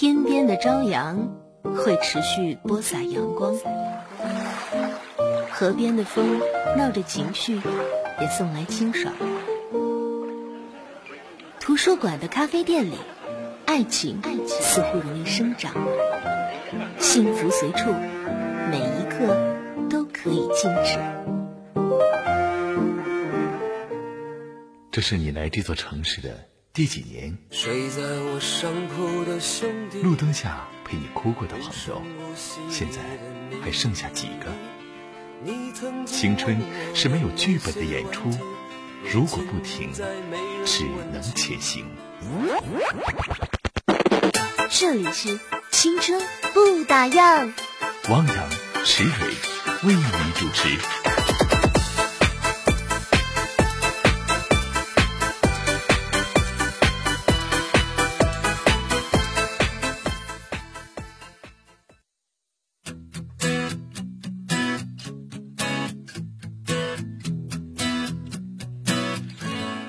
天边的朝阳会持续播撒阳光，河边的风闹着情绪，也送来清爽。图书馆的咖啡店里，爱情似乎容易生长，幸福随处，每一刻都可以静止。这是你来这座城市的第几年？睡在我上铺的兄弟，路灯下陪你哭过的朋友，现在还剩下几个？青春是没有剧本的演出，如果不停，只能前行。这里是青春不打烊，汪洋、石蕊为你主持。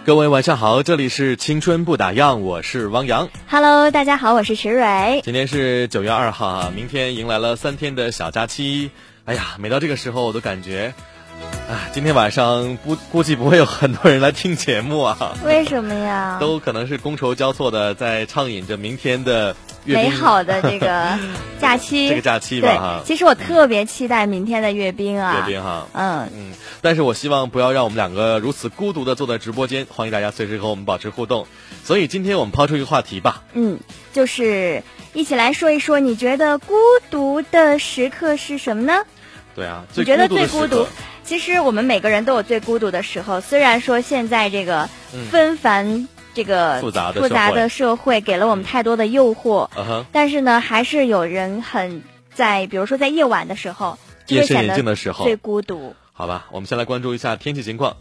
各位晚上好，这里是青春不打烊，我是汪洋。Hello，大家好，我是池蕊。今天是九月二号啊，明天迎来了三天的小假期。哎呀，每到这个时候，我都感觉，啊，今天晚上不估计不会有很多人来听节目啊，为什么呀？都可能是觥筹交错的在畅饮着明天的阅美好的这个 假期，这个假期吧哈对，其实我特别期待明天的阅兵啊。阅兵哈。嗯，嗯，但是我希望不要让我们两个如此孤独的坐在直播间，欢迎大家随时和我们保持互动。所以今天我们抛出一个话题吧，嗯，就是一起来说一说，你觉得孤独的时刻是什么呢？对啊，最你觉得最孤独？其实我们每个人都有最孤独的时候。虽然说现在这个嗯纷繁、这个复杂的复杂社会的社会给了我们太多的诱惑，但是呢，还是有人很在，比如说在夜晚的时候，就夜深人静的时候最孤独。好吧，我们先来关注一下天气情况。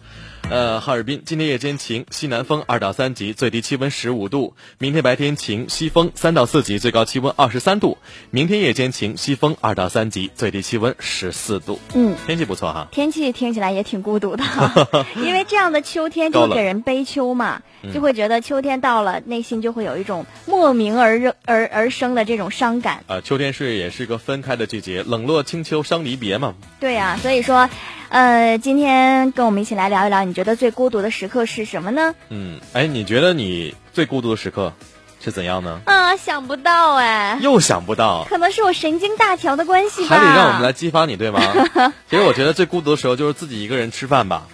呃，哈尔滨今天夜间晴，西南风二到三级，最低气温十五度。明天白天晴，西风三到四级，最高气温二十三度。明天夜间晴，西风二到三级，最低气温十四度。嗯，天气不错哈。天气听起来也挺孤独的，因为这样的秋天就会给人悲秋嘛，就会觉得秋天到了，内心就会有一种莫名而热而而生的这种伤感。呃，秋天是也是个分开的季节，冷落清秋伤离别嘛。对呀、所以说，呃，今天跟我们一起来聊一聊，你觉得最孤独的时刻是什么呢？嗯，哎，你觉得你最孤独的时刻是怎样呢？啊，想不到哎，又想不到，可能是我神经大条的关系吧。还得让我们来激发你，对吗？其实我觉得最孤独的时候就是自己一个人吃饭吧。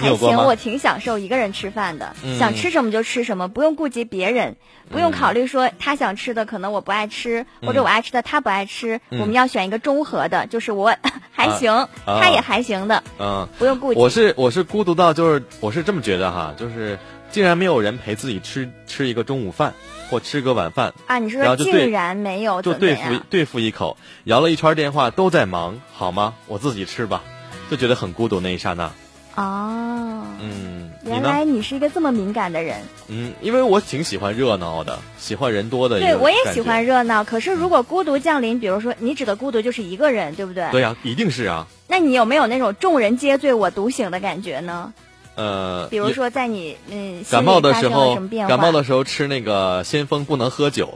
你还行，我挺享受一个人吃饭的，嗯想吃什么就吃什么，不用顾及别人，不用考虑说他想吃的可能我不爱吃，或者我爱吃的他不爱吃，嗯我们要选一个中和的，就是我还行，啊他也还行的，嗯，不用顾及。我是我是孤独到就是我是这么觉得哈，就是竟然没有人陪自己吃吃一个中午饭或吃个晚饭，啊，你说竟然没有就对？付对付一口，摇了一圈电话都在忙，好吗？我自己吃吧，就觉得很孤独那一刹那。哦，嗯，原？来你是一个这么敏感的人。嗯，因为我挺喜欢热闹的，喜欢人多的对，我也喜欢热闹。可是如果孤独降临，比如说你指的孤独就是一个人，对不对？对呀、一定是啊。那你有没有那种众人皆醉我独醒的感觉呢？呃，比如说在你嗯感冒的时候？感冒的时候吃那个先锋不能喝酒。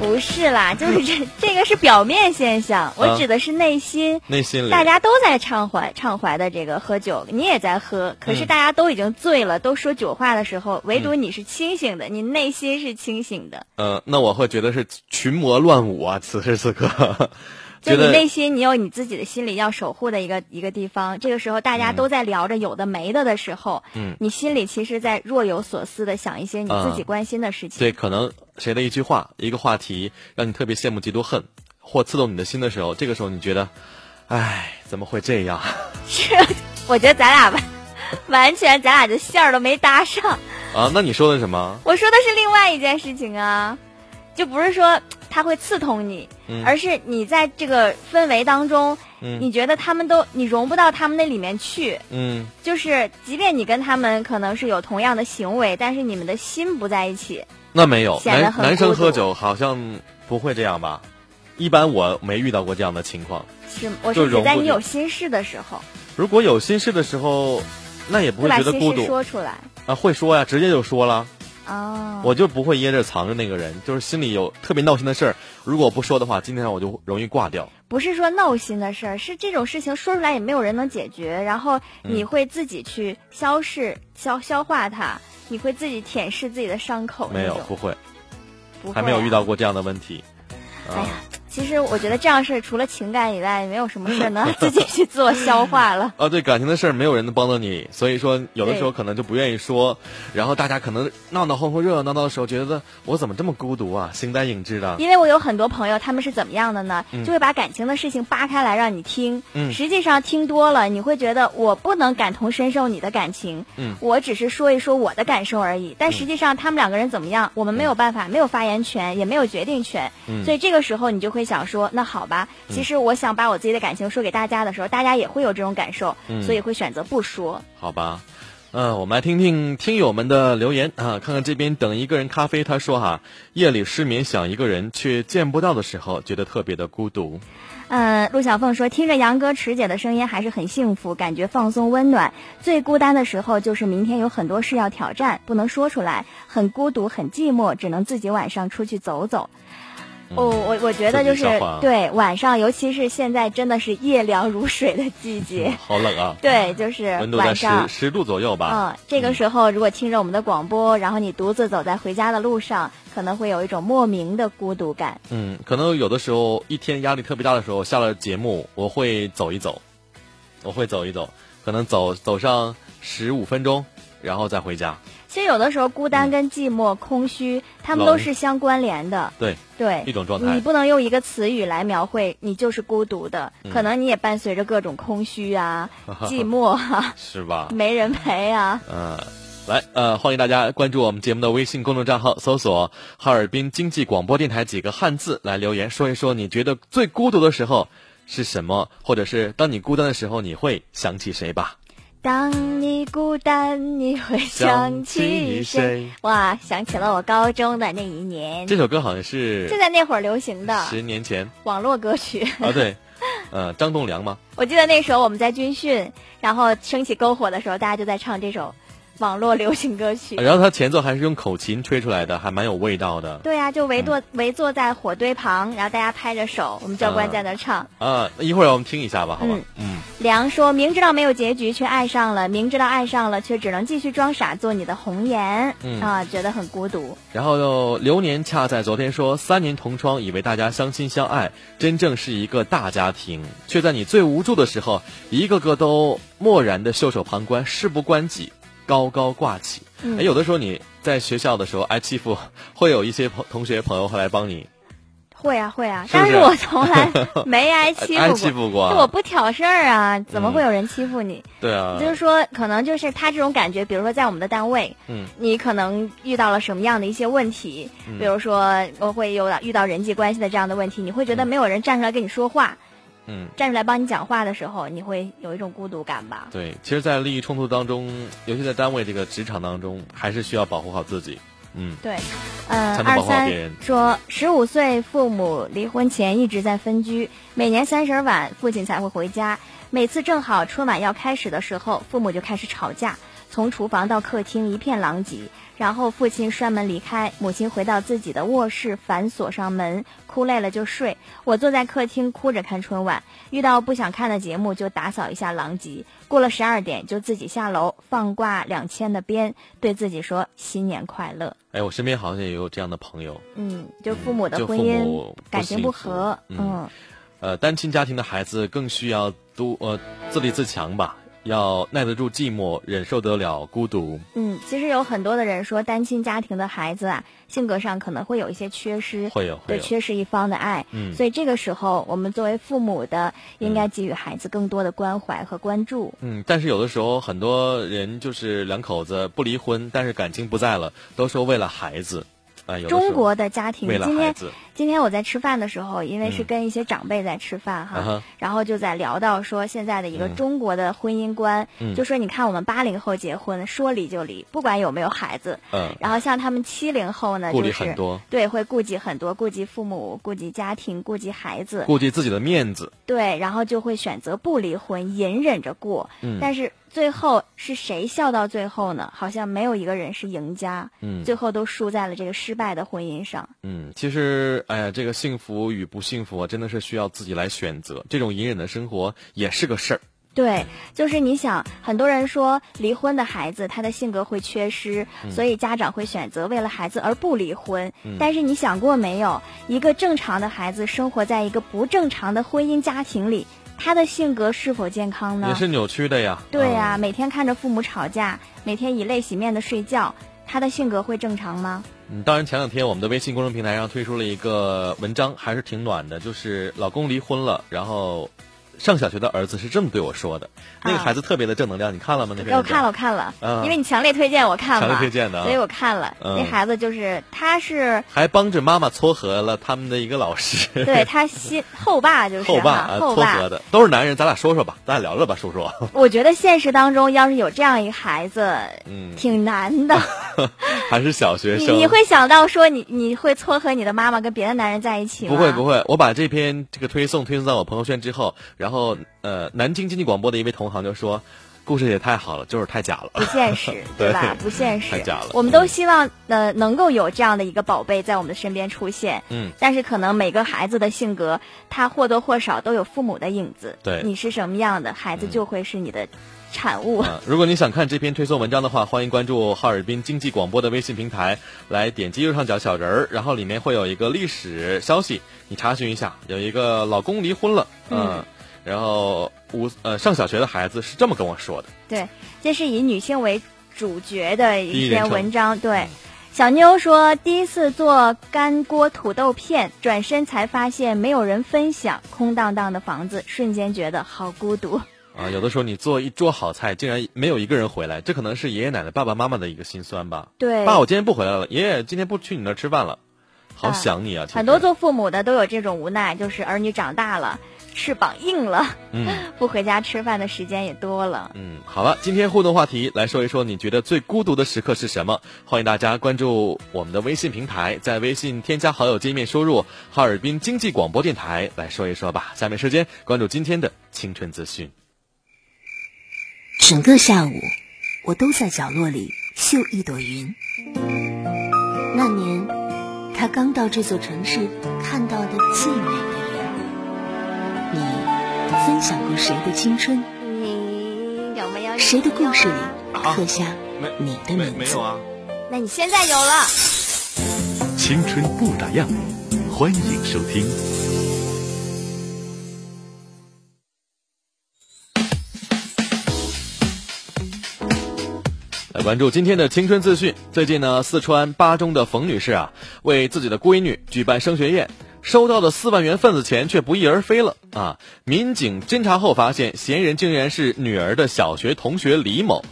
不是啦，就是这这个是表面现象，我啊指的是内心。内心里。大家都在畅怀畅怀的这个喝酒，你也在喝，可是嗯。大家都已经醉了，都说酒话的时候，唯独你是清醒的，你内心是清醒的，呃，那我会觉得是群魔乱舞啊，此时此刻，就你内心你有你自己的心里要守护的一个一个地方。这个时候大家都在聊着有的没的的时候，嗯你心里其实在若有所思的想一些你自己啊关心的事情。对，可能谁的一句话、一个话题，让你特别羡慕、嫉妒、恨，或刺痛你的心的时候，这个时候你觉得，唉，怎么会这样？是，我觉得咱俩完完全咱俩的线儿都没搭上。啊，那你说的什么？我说的是另外一件事情啊，就不是说他会刺痛你，嗯而是你在这个氛围当中，嗯你觉得他们都你融不到他们那里面去，嗯，就是即便你跟他们可能是有同样的行为，但是你们的心不在一起。那没有，男男生喝酒好像不会这样吧？一般我没遇到过这样的情况。是，我是指在你有心事的时候，如果有心事的时候，那也不会觉得孤独说出来。啊，会说呀，直接就说了。哦，我就不会掖着藏着那个人，就是心里有特别闹心的事儿，如果不说的话，今天我就容易挂掉。不是说闹心的事儿，是这种事情说出来也没有人能解决，然后你会自己去消释、消消化它，你会自己舔舐自己的伤口。没有，不会，不会、还没有遇到过这样的问题。哎呀。其实我觉得这样事儿除了情感以外，没有什么事儿能 自己去自我消化了。啊，对感情的事儿，没有人能帮到你，所以说有的时候可能就不愿意说。然后大家可能闹闹哄哄、热热闹闹的时候，觉得我怎么这么孤独啊，形单影只的。因为我有很多朋友，他们是怎么样的呢？就会把感情的事情扒开来让你听。嗯。实际上听多了，你会觉得我不能感同身受你的感情。嗯。我只是说一说我的感受而已。但实际上他们两个人怎么样，我们没有办法，没有发言权，也没有决定权。嗯。所以这个时候你就会想说，那好。好吧，其实我想把我自己的感情说给大家的时候，大家也会有这种感受，所以会选择不说。好吧，嗯，我们来听听听友们的留言啊，看看这边等一个人咖啡，他说哈，夜里失眠想一个人却见不到的时候，觉得特别的孤独。嗯，陆小凤说，听着杨哥、池姐的声音还是很幸福，感觉放松温暖。最孤单的时候就是明天有很多事要挑战，不能说出来，很孤独、很寂寞，只能自己晚上出去走走。哦，我我觉得就是对晚上，尤其是现在，真的是夜凉如水的季节，好冷啊！对，就是温度在十十度左右吧。嗯，这个时候如果听着我们的广播，然后你独自走在回家的路上，可能会有一种莫名的孤独感。嗯，可能有的时候一天压力特别大的时候，下了节目我会走一走，我会走一走，可能走走上十五分钟，然后再回家。其实有的时候，孤单跟寂寞、空虚，他们都是相关联的。对对，一种状态。你不能用一个词语来描绘，你就是孤独的。可能你也伴随着各种空虚啊、寂寞啊，是吧？没人陪啊。嗯，来，呃，欢迎大家关注我们节目的微信公众账号，搜索“哈尔滨经济广播电台”几个汉字来留言，说一说你觉得最孤独的时候是什么，或者是当你孤单的时候，你会想起谁吧。当你孤单，你会想起谁？哇，想起了我高中的那一年。这首歌好像是就在那会儿流行的，十年前网络歌曲啊，对，呃，张栋梁吗？我记得那时候我们在军训，然后升起篝火的时候，大家就在唱这首。网络流行歌曲，然后他前奏还是用口琴吹出来的，还蛮有味道的。对呀，就围坐围坐在火堆旁，然后大家拍着手，我们教官在那唱。啊，那一会儿我们听一下吧，好吧？嗯。梁说明知道没有结局却爱上了，明知道爱上了却只能继续装傻做你的红颜，啊，觉得很孤独。然后又流年恰在昨天说三年同窗，以为大家相亲相爱，真正是一个大家庭，却在你最无助的时候，一个个都漠然的袖手旁观，事不关己。高高挂起，哎，有的时候你在学校的时候挨欺负，会有一些朋同学朋友会来帮你。会啊会啊，但是我从来 没挨欺负过。挨欺负过，我不挑事儿啊，怎么会有人欺负你？对啊，就是说，可能就是他这种感觉，比如说在我们的单位，嗯，你可能遇到了什么样的一些问题，比如说我会有遇到人际关系的这样的问题，你会觉得没有人站出来跟你说话。嗯，站出来帮你讲话的时候，你会有一种孤独感吧？对，其实，在利益冲突当中，尤其在单位这个职场当中，还是需要保护好自己。嗯，对，呃，二三说，十五岁父母离婚前一直在分居，每年三十晚父亲才会回家，每次正好春晚要开始的时候，父母就开始吵架，从厨房到客厅一片狼藉。然后父亲摔门离开，母亲回到自己的卧室，反锁上门，哭累了就睡。我坐在客厅哭着看春晚，遇到不想看的节目就打扫一下狼藉。过了十二点就自己下楼放挂两千的鞭，对自己说新年快乐。哎，我身边好像也有这样的朋友，嗯，就父母的婚姻感情不和，嗯，呃，单亲家庭的孩子更需要多呃自立自强吧。要耐得住寂寞，忍受得了孤独。嗯，其实有很多的人说，单亲家庭的孩子啊，性格上可能会有一些缺失，会有，对，缺失一方的爱。嗯，所以这个时候，我们作为父母的，应该给予孩子更多的关怀和关注。嗯，但是有的时候，很多人就是两口子不离婚，但是感情不在了，都说为了孩子。中国的家庭今天今天我在吃饭的时候，因为是跟一些长辈在吃饭哈，然后就在聊到说现在的一个中国的婚姻观，就说你看我们八零后结婚说离就离，不管有没有孩子，嗯，然后像他们七零后呢，就是很多，对，会顾及很多，顾及父母，顾及家庭，顾及孩子，顾及自己的面子，对，然后就会选择不离婚，隐忍着过，嗯，但是。最后是谁笑到最后呢？好像没有一个人是赢家，嗯，最后都输在了这个失败的婚姻上。嗯，其实，哎呀，这个幸福与不幸福啊，真的是需要自己来选择。这种隐忍的生活也是个事儿。对，就是你想，很多人说离婚的孩子他的性格会缺失，所以家长会选择为了孩子而不离婚。但是你想过没有，一个正常的孩子生活在一个不正常的婚姻家庭里。他的性格是否健康呢？也是扭曲的呀。对呀，每天看着父母吵架，每天以泪洗面的睡觉，他的性格会正常吗？嗯，当然，前两天我们的微信公众平台上推出了一个文章，还是挺暖的，就是老公离婚了，然后。上小学的儿子是这么对我说的，那个孩子特别的正能量，你看了吗？那篇我看了，我看了，因为你强烈推荐我看了，强烈推荐的，所以我看了。那孩子就是他是还帮着妈妈撮合了他们的一个老师，对他新后爸就是后爸撮合的，都是男人，咱俩说说吧，咱俩聊聊吧，叔叔。我觉得现实当中要是有这样一个孩子，嗯，挺难的，还是小学生，你会想到说你你会撮合你的妈妈跟别的男人在一起吗？不会不会，我把这篇这个推送推送到我朋友圈之后，然后呃。南京经济广播的一位同行就说：“故事也太好了，就是太假了，不现实，对吧？不现实，太假了。我们都希望呃能够有这样的一个宝贝在我们的身边出现，嗯。但是可能每个孩子的性格，他或多或少都有父母的影子。对，你是什么样的孩子，就会是你的产物。如果你想看这篇推送文章的话，欢迎关注哈尔滨经济广播的微信平台，来点击右上角小人儿，然后里面会有一个历史消息，你查询一下，有一个老公离婚了，嗯。”然后五呃上小学的孩子是这么跟我说的。对，这是以女性为主角的一篇文章。对，小妞说第一次做干锅土豆片，转身才发现没有人分享，空荡荡的房子，瞬间觉得好孤独。啊，有的时候你做一桌好菜，竟然没有一个人回来，这可能是爷爷奶奶、爸爸妈妈的一个心酸吧。对，爸，我今天不回来了，爷爷今天不去你那儿吃饭了，好想你啊。很多做父母的都有这种无奈，就是儿女长大了。翅膀硬了，嗯，不回家吃饭的时间也多了，嗯，好了，今天互动话题来说一说，你觉得最孤独的时刻是什么？欢迎大家关注我们的微信平台，在微信添加好友界面输入“哈尔滨经济广播电台”来说一说吧。下面时间关注今天的青春资讯。整个下午，我都在角落里绣一朵云。那年，他刚到这座城市看到的最美。你分享过谁的青春？你有没有？谁的故事里刻下你的名字？没有啊。那你现在有了。青春不打烊，欢迎收听。来关注今天的青春资讯。最近呢，四川巴中的冯女士啊，为自己的闺女举办升学宴。收到的四万元份子钱却不翼而飞了啊！民警侦查后发现，嫌疑人竟然是女儿的小学同学李某。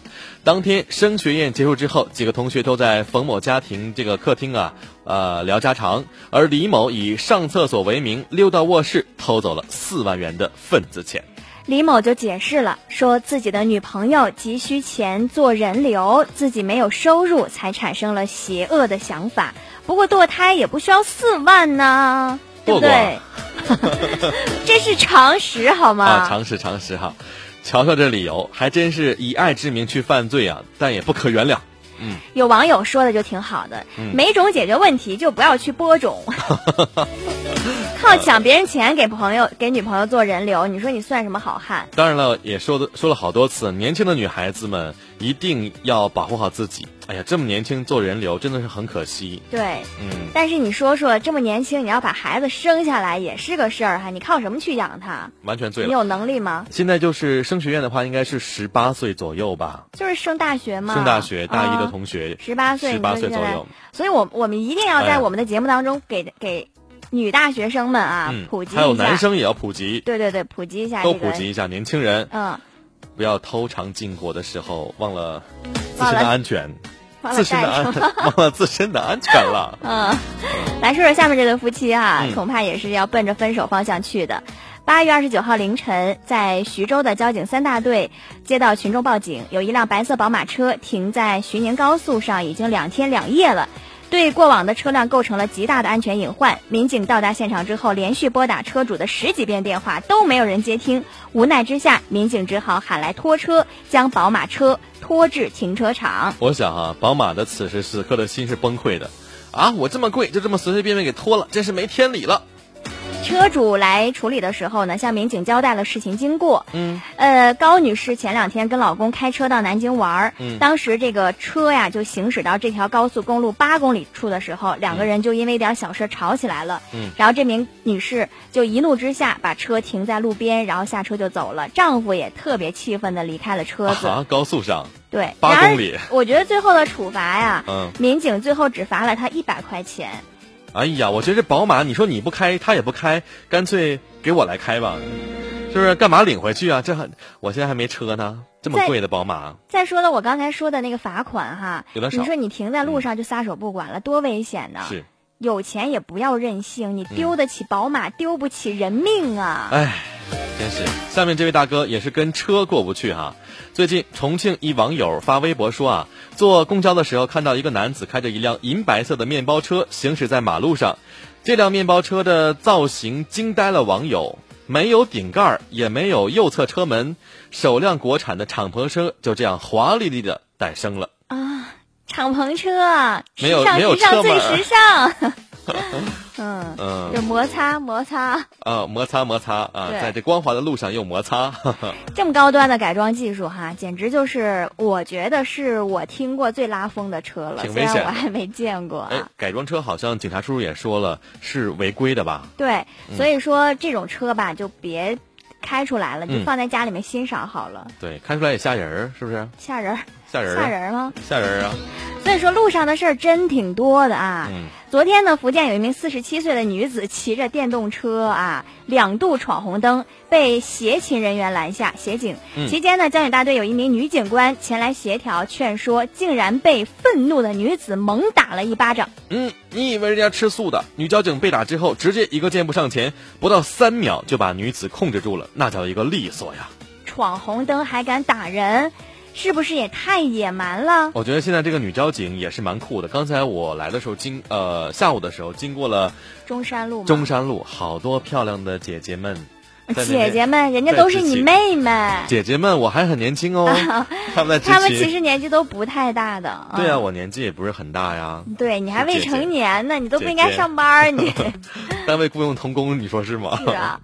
当天升学宴结束之后，几个同学都在冯某家庭这个客厅啊，呃聊家常，而李某以上厕所为名溜到卧室，偷走了四万元的份子钱。李某就解释了，说自己的女朋友急需钱做人流，自己没有收入，才产生了邪恶的想法。不过堕胎也不需要四万呢，对不对？这是常识好吗？啊，常识常识哈，瞧瞧这理由，还真是以爱之名去犯罪啊，但也不可原谅。嗯，有网友说的就挺好的，没种解决问题就不要去播种。靠抢别人钱给朋友给女朋友做人流，你说你算什么好汉？当然了，也说的说了好多次，年轻的女孩子们一定要保护好自己。哎呀，这么年轻做人流真的是很可惜。对，嗯。但是你说说，这么年轻你要把孩子生下来也是个事儿哈，你靠什么去养他？完全醉了。你有能力吗？现在就是升学院的话，应该是十八岁左右吧？就是升大学吗。升大学大一的同学，十八岁，十八岁左右。所以我我们一定要在我们的节目当中给给。女大学生们啊，普及还有男生也要普及。对对对，普及一下，都普及一下，年轻人，嗯，不要偷尝禁果的时候忘了自身的安全。自身的安 忘了自身的安全了。嗯，来说说下面这对夫妻啊，恐怕也是要奔着分手方向去的。八月二十九号凌晨，在徐州的交警三大队接到群众报警，有一辆白色宝马车停在徐宁高速上，已经两天两夜了。对过往的车辆构成了极大的安全隐患。民警到达现场之后，连续拨打车主的十几遍电话，都没有人接听。无奈之下，民警只好喊来拖车，将宝马车拖至停车场。我想啊，宝马的此时此刻的心是崩溃的。啊，我这么贵，就这么随随便便给拖了，真是没天理了。车主来处理的时候呢，向民警交代了事情经过。嗯，呃，高女士前两天跟老公开车到南京玩儿，嗯当时这个车呀就行驶到这条高速公路八公里处的时候，两个人就因为一点小事吵起来了。嗯，然后这名女士就一怒之下把车停在路边，然后下车就走了。丈夫也特别气愤的离开了车子。啊，高速上。对，八公里。我觉得最后的处罚呀，嗯，民警最后只罚了她一百块钱。哎呀，我觉得这宝马，你说你不开，他也不开，干脆给我来开吧，是不是？干嘛领回去啊？这还，我现在还没车呢，这么贵的宝马。再说了，我刚才说的那个罚款哈，有点少。你说你停在路上就撒手不管了，多危险呢！是，有钱也不要任性，你丢得起宝马，丢不起人命啊！哎。真是，下面这位大哥也是跟车过不去哈。最近，重庆一网友发微博说啊，坐公交的时候看到一个男子开着一辆银白色的面包车行驶在马路上，这辆面包车的造型惊呆了网友，没有顶盖，也没有右侧车门，首辆国产的敞篷车就这样华丽丽的诞生了啊！敞篷车，没有没有车门，最时尚。嗯嗯，就摩擦摩擦啊，摩擦摩擦啊，在这光滑的路上又摩擦，这么高端的改装技术哈，简直就是我觉得是我听过最拉风的车了，虽然我还没见过。哎，改装车好像警察叔叔也说了是违规的吧？对，所以说这种车吧就别开出来了，就放在家里面欣赏好了。对，开出来也吓人，是不是？吓人。吓人吓人吗？吓人啊！所以说路上的事儿真挺多的啊。嗯。昨天呢，福建有一名四十七岁的女子骑着电动车啊，两度闯红灯，被协勤人员拦下协警。嗯。期间呢，交警大队有一名女警官前来协调劝说，竟然被愤怒的女子猛打了一巴掌。嗯，你以为人家吃素的？女交警被打之后，直接一个箭步上前，不到三秒就把女子控制住了，那叫一个利索呀！闯红灯还敢打人？是不是也太野蛮了？我觉得现在这个女交警也是蛮酷的。刚才我来的时候经呃下午的时候经过了中山路，中山路好多漂亮的姐姐们。姐姐们，人家都是你妹妹。姐姐们，我还很年轻哦。他们他们其实年纪都不太大的。对啊，我年纪也不是很大呀。对，你还未成年呢，你都不应该上班你。单位雇佣童工，你说是吗？是啊。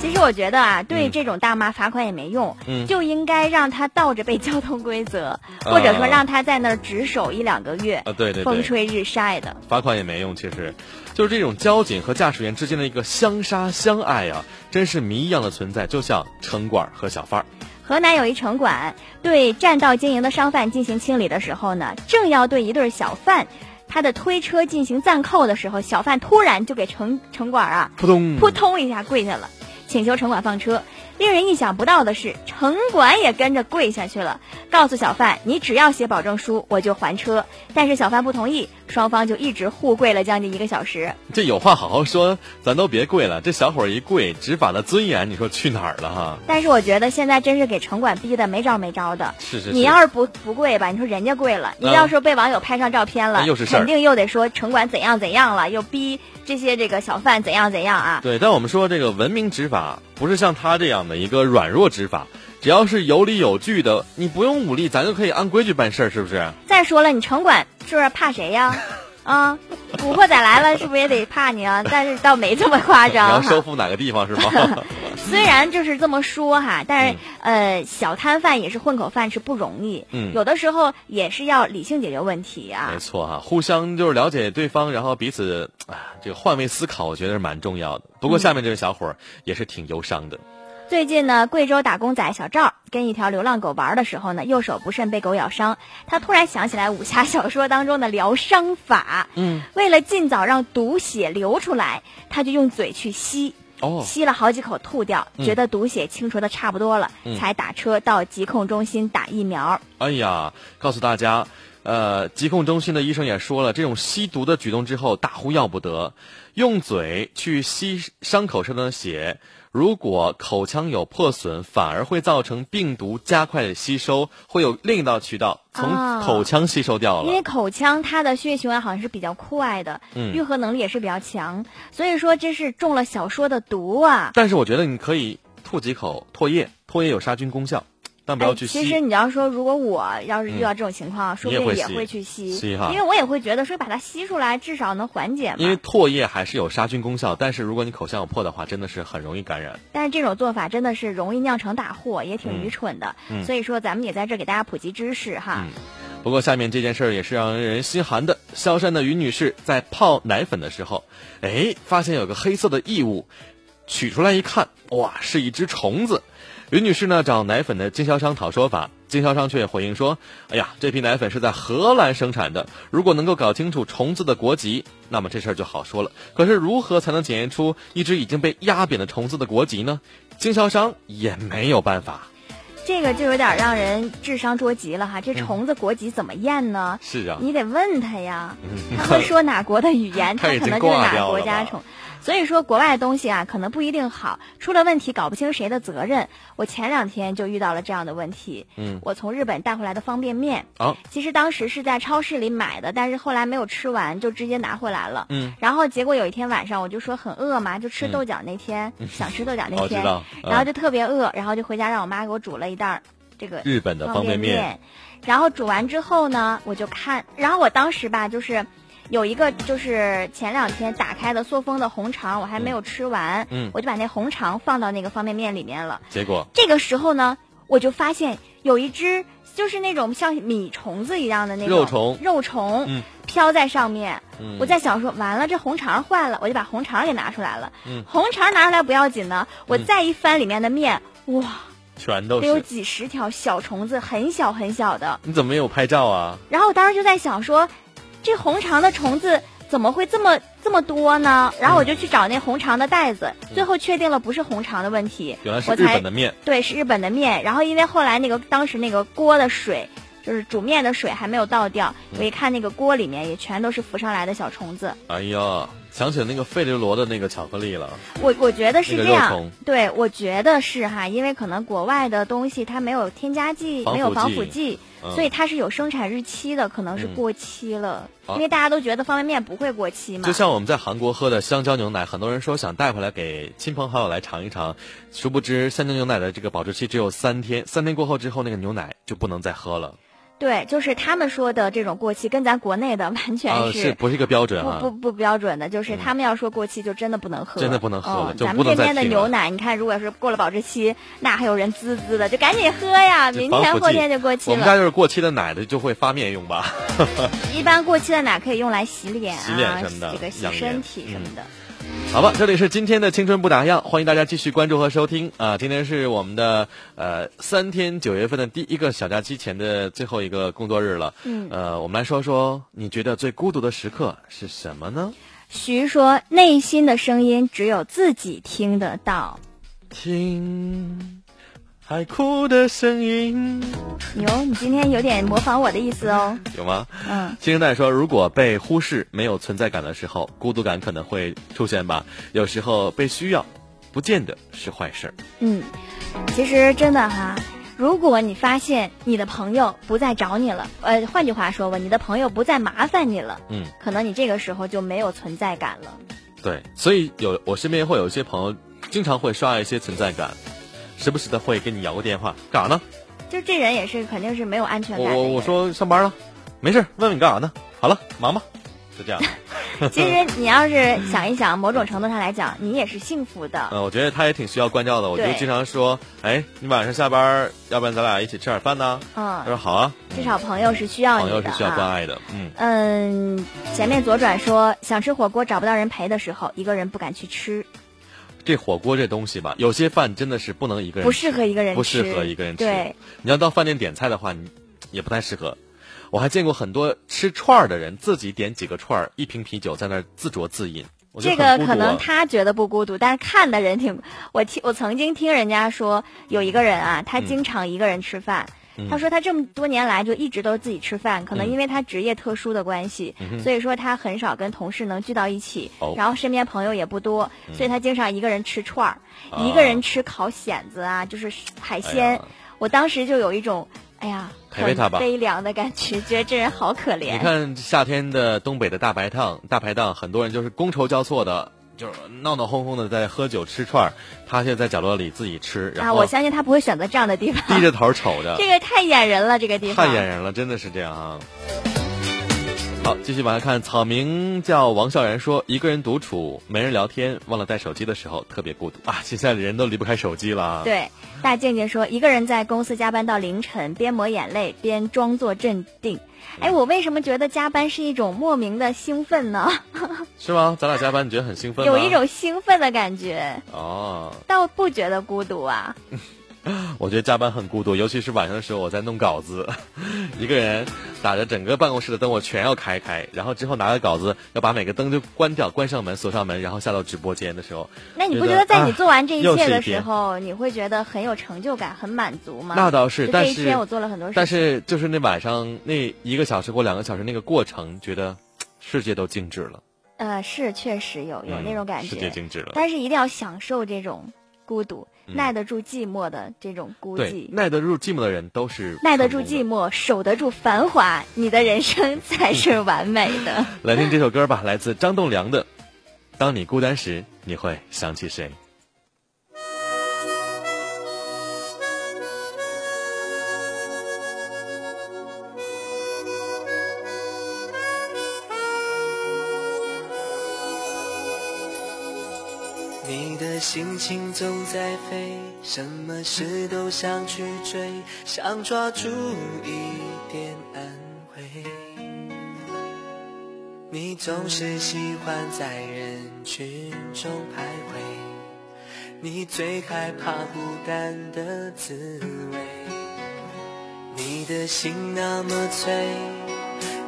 其实我觉得啊，对这种大妈罚款也没用，就应该让她倒着背交通规则，或者说让她在那儿值守一两个月。啊，对对。风吹日晒的。罚款也没用，其实。就是这种交警和驾驶员之间的一个相杀相爱啊，真是谜一样的存在，就像城管和小贩儿。河南有一城管对占道经营的商贩进行清理的时候呢，正要对一对小贩他的推车进行暂扣的时候，小贩突然就给城城管啊扑通扑通一下跪下了，请求城管放车。令人意想不到的是，城管也跟着跪下去了，告诉小贩：“你只要写保证书，我就还车。”但是小贩不同意，双方就一直互跪了将近一个小时。这有话好好说，咱都别跪了。这小伙一跪，执法的尊严，你说去哪儿了哈？但是我觉得现在真是给城管逼的没招没招的。是是。你要是不不跪吧，你说人家跪了，你要是被网友拍上照片了，肯定又得说城管怎样怎样了，又逼这些这个小贩怎样怎样啊？对，但我们说这个文明执法。不是像他这样的一个软弱执法，只要是有理有据的，你不用武力，咱就可以按规矩办事儿，是不是？再说了，你城管是不是怕谁呀？啊，古惑仔来了，是不是也得怕你啊？但是倒没这么夸张。你要收复哪个地方是吗？虽然就是这么说哈，但是呃，小摊贩也是混口饭吃，不容易。嗯，有的时候也是要理性解决问题啊。没错哈，互相就是了解对方，然后彼此啊，这个换位思考，我觉得是蛮重要的。不过下面这位小伙儿也是挺忧伤的。最近呢，贵州打工仔小赵跟一条流浪狗玩的时候呢，右手不慎被狗咬伤。他突然想起来武侠小说当中的疗伤法，嗯，为了尽早让毒血流出来，他就用嘴去吸。哦，吸了好几口吐掉，觉得毒血清除的差不多了，才打车到疾控中心打疫苗。哎呀，告诉大家，呃，疾控中心的医生也说了，这种吸毒的举动之后，大呼要不得，用嘴去吸伤口上的血。如果口腔有破损，反而会造成病毒加快吸收，会有另一道渠道从口腔吸收掉了。因为口腔它的血液循环好像是比较快的，嗯愈合能力也是比较强，所以说这是中了小说的毒啊。但是我觉得你可以吐几口唾液，唾液有杀菌功效。其实你要说，如果我要是遇到这种情况，说不定也会去吸，因为我也会觉得说把它吸出来，至少能缓解嘛。因为唾液还是有杀菌功效，但是如果你口腔有破的话，真的是很容易感染。但是这种做法真的是容易酿成大祸，也挺愚蠢的。所以说，咱们也在这给大家普及知识哈。不过下面这件事儿也是让人心寒的。萧山的于女士在泡奶粉的时候，哎，发现有个黑色的异物，取出来一看，哇，是一只虫子。于女士呢找奶粉的经销商讨说法，经销商却回应说：“哎呀，这批奶粉是在荷兰生产的，如果能够搞清楚虫子的国籍，那么这事儿就好说了。可是如何才能检验出一只已经被压扁的虫子的国籍呢？经销商也没有办法。这个就有点让人智商捉急了哈，这虫子国籍怎么验呢？是啊，你得问他呀，他会说哪国的语言，他可能就是哪国家虫。”所以说，国外的东西啊，可能不一定好，出了问题搞不清谁的责任。我前两天就遇到了这样的问题。嗯，我从日本带回来的方便面，啊，其实当时是在超市里买的，但是后来没有吃完，就直接拿回来了。嗯，然后结果有一天晚上，我就说很饿嘛，就吃豆角那天，想吃豆角那天，然后就特别饿，然后就回家让我妈给我煮了一袋这个日本的方便面，然后煮完之后呢，我就看，然后我当时吧，就是。有一个就是前两天打开的塑封的红肠，我还没有吃完，嗯，我就把那红肠放到那个方便面里面了。结果这个时候呢，我就发现有一只就是那种像米虫子一样的那种肉虫，肉虫，嗯，飘在上面。嗯，我在想说，完了这红肠坏了，我就把红肠给拿出来了。嗯，红肠拿出来不要紧呢，我再一翻里面的面，哇，全都是有几十条小虫子，很小很小的。你怎么没有拍照啊？然后我当时就在想说。这红肠的虫子怎么会这么这么多呢？然后我就去找那红肠的袋子，最后确定了不是红肠的问题，原来是日本的面。对，是日本的面。然后因为后来那个当时那个锅的水，就是煮面的水还没有倒掉，我一看那个锅里面也全都是浮上来的小虫子。哎呀！想起那个费列罗的那个巧克力了，我我觉得是这样，对，我觉得是哈，因为可能国外的东西它没有添加剂，没有防腐剂，所以它是有生产日期的，可能是过期了。因为大家都觉得方便面不会过期嘛。就像我们在韩国喝的香蕉牛奶，很多人说想带回来给亲朋好友来尝一尝，殊不知香蕉牛奶的这个保质期只有三天，三天过后之后，那个牛奶就不能再喝了。对，就是他们说的这种过期，跟咱国内的 完全是不是一个标准啊？不不不标准的，就是他们要说过期，就真的不能喝，真的不能喝了。咱们这边的牛奶，你看，如果是过了保质期，那还有人滋滋的，就赶紧喝呀，明天后天就过期了。我们家就是过期的奶的，就会发面用吧。一般过期的奶可以用来洗脸啊，洗脸什么的，这个洗身体什么的。好吧，这里是今天的青春不打烊，欢迎大家继续关注和收听啊！今天是我们的呃三天九月份的第一个小假期前的最后一个工作日了。嗯，呃，我们来说说你觉得最孤独的时刻是什么呢？徐说：“内心的声音只有自己听得到。”听。海哭的声音。牛，你今天有点模仿我的意思哦。有吗？嗯。新生代说，如果被忽视、没有存在感的时候，孤独感可能会出现吧。有时候被需要，不见得是坏事儿。嗯，其实真的哈，如果你发现你的朋友不再找你了，呃，换句话说吧，你的朋友不再麻烦你了，嗯，可能你这个时候就没有存在感了。对，所以有我身边会有一些朋友，经常会刷一些存在感。时不时的会给你摇个电话，干啥呢？就这人也是，肯定是没有安全感。我我说上班了，没事，问问你干啥呢？好了，忙吧，就这样。其实你要是想一想，某种程度上来讲，你也是幸福的。嗯，我觉得他也挺需要关照的。我就经常说，哎，你晚上下班，要不然咱俩一起吃点饭呢？嗯，他说好啊。至少朋友是需要你的，朋友是需要关爱的。嗯嗯，前面左转说想吃火锅找不到人陪的时候，一个人不敢去吃。这火锅这东西吧，有些饭真的是不能一个人吃，不适合一个人吃，不适合一个人吃。对，你要到饭店点菜的话，你也不太适合。我还见过很多吃串儿的人，自己点几个串儿，一瓶啤酒在那儿自酌自饮。这个可能他觉得不孤独，但是看的人挺。我听我曾经听人家说，有一个人啊，他经常一个人吃饭。他说他这么多年来就一直都是自己吃饭，可能因为他职业特殊的关系，所以说他很少跟同事能聚到一起，然后身边朋友也不多，所以他经常一个人吃串儿，一个人吃烤蚬子啊，就是海鲜。我当时就有一种，哎呀，很悲凉的感觉，觉得这人好可怜。你看夏天的东北的大排档，大排档很多人就是觥筹交错的。就是闹闹哄哄的在喝酒吃串儿，他现在在角落里自己吃。啊，我相信他不会选择这样的地方，低着头瞅着。这个太掩人了，这个地方太掩人了，真的是这样啊。好，继续往下看。草名叫王笑然说：“一个人独处，没人聊天，忘了带手机的时候，特别孤独啊。现在的人都离不开手机了。”对，大静静说：“一个人在公司加班到凌晨，边抹眼泪边装作镇定。”哎，我为什么觉得加班是一种莫名的兴奋呢？是吗？咱俩加班，你觉得很兴奋？有一种兴奋的感觉。哦。倒不觉得孤独啊。我觉得加班很孤独，尤其是晚上的时候，我在弄稿子，一个人打着整个办公室的灯，我全要开开，然后之后拿个稿子，要把每个灯就关掉，关上门，锁上门，然后下到直播间的时候，那你不觉得在你做完这一切的时候，你会觉得很有成就感，很满足吗？那倒是，但是这一天我做了很多事，但是就是那晚上那一个小时或两个小时那个过程，觉得世界都静止了。呃，是确实有有那种感觉，世界静止了，但是一定要享受这种孤独。耐得住寂寞的这种孤寂，耐得住寂寞的人都是 耐得住寂寞，守得住繁华，你的人生才是完美的。来听这首歌吧，来自张栋梁的《当你孤单时，你会想起谁》。心总在飞，什么事都想去追，想抓住一点安慰。你总是喜欢在人群中徘徊，你最害怕孤单的滋味。你的心那么脆，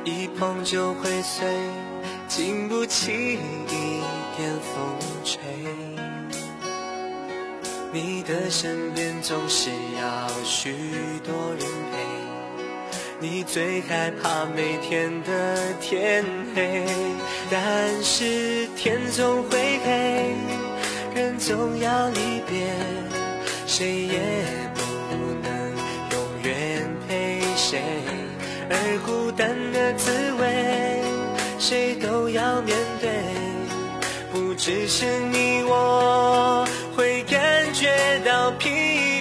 一碰就会碎，经不起一点风吹。你的身边总是要许多人陪，你最害怕每天的天黑，但是天总会黑，人总要离别，谁也不能永远陪谁，而孤单的滋味，谁都要面对，不只是你我。觉到疲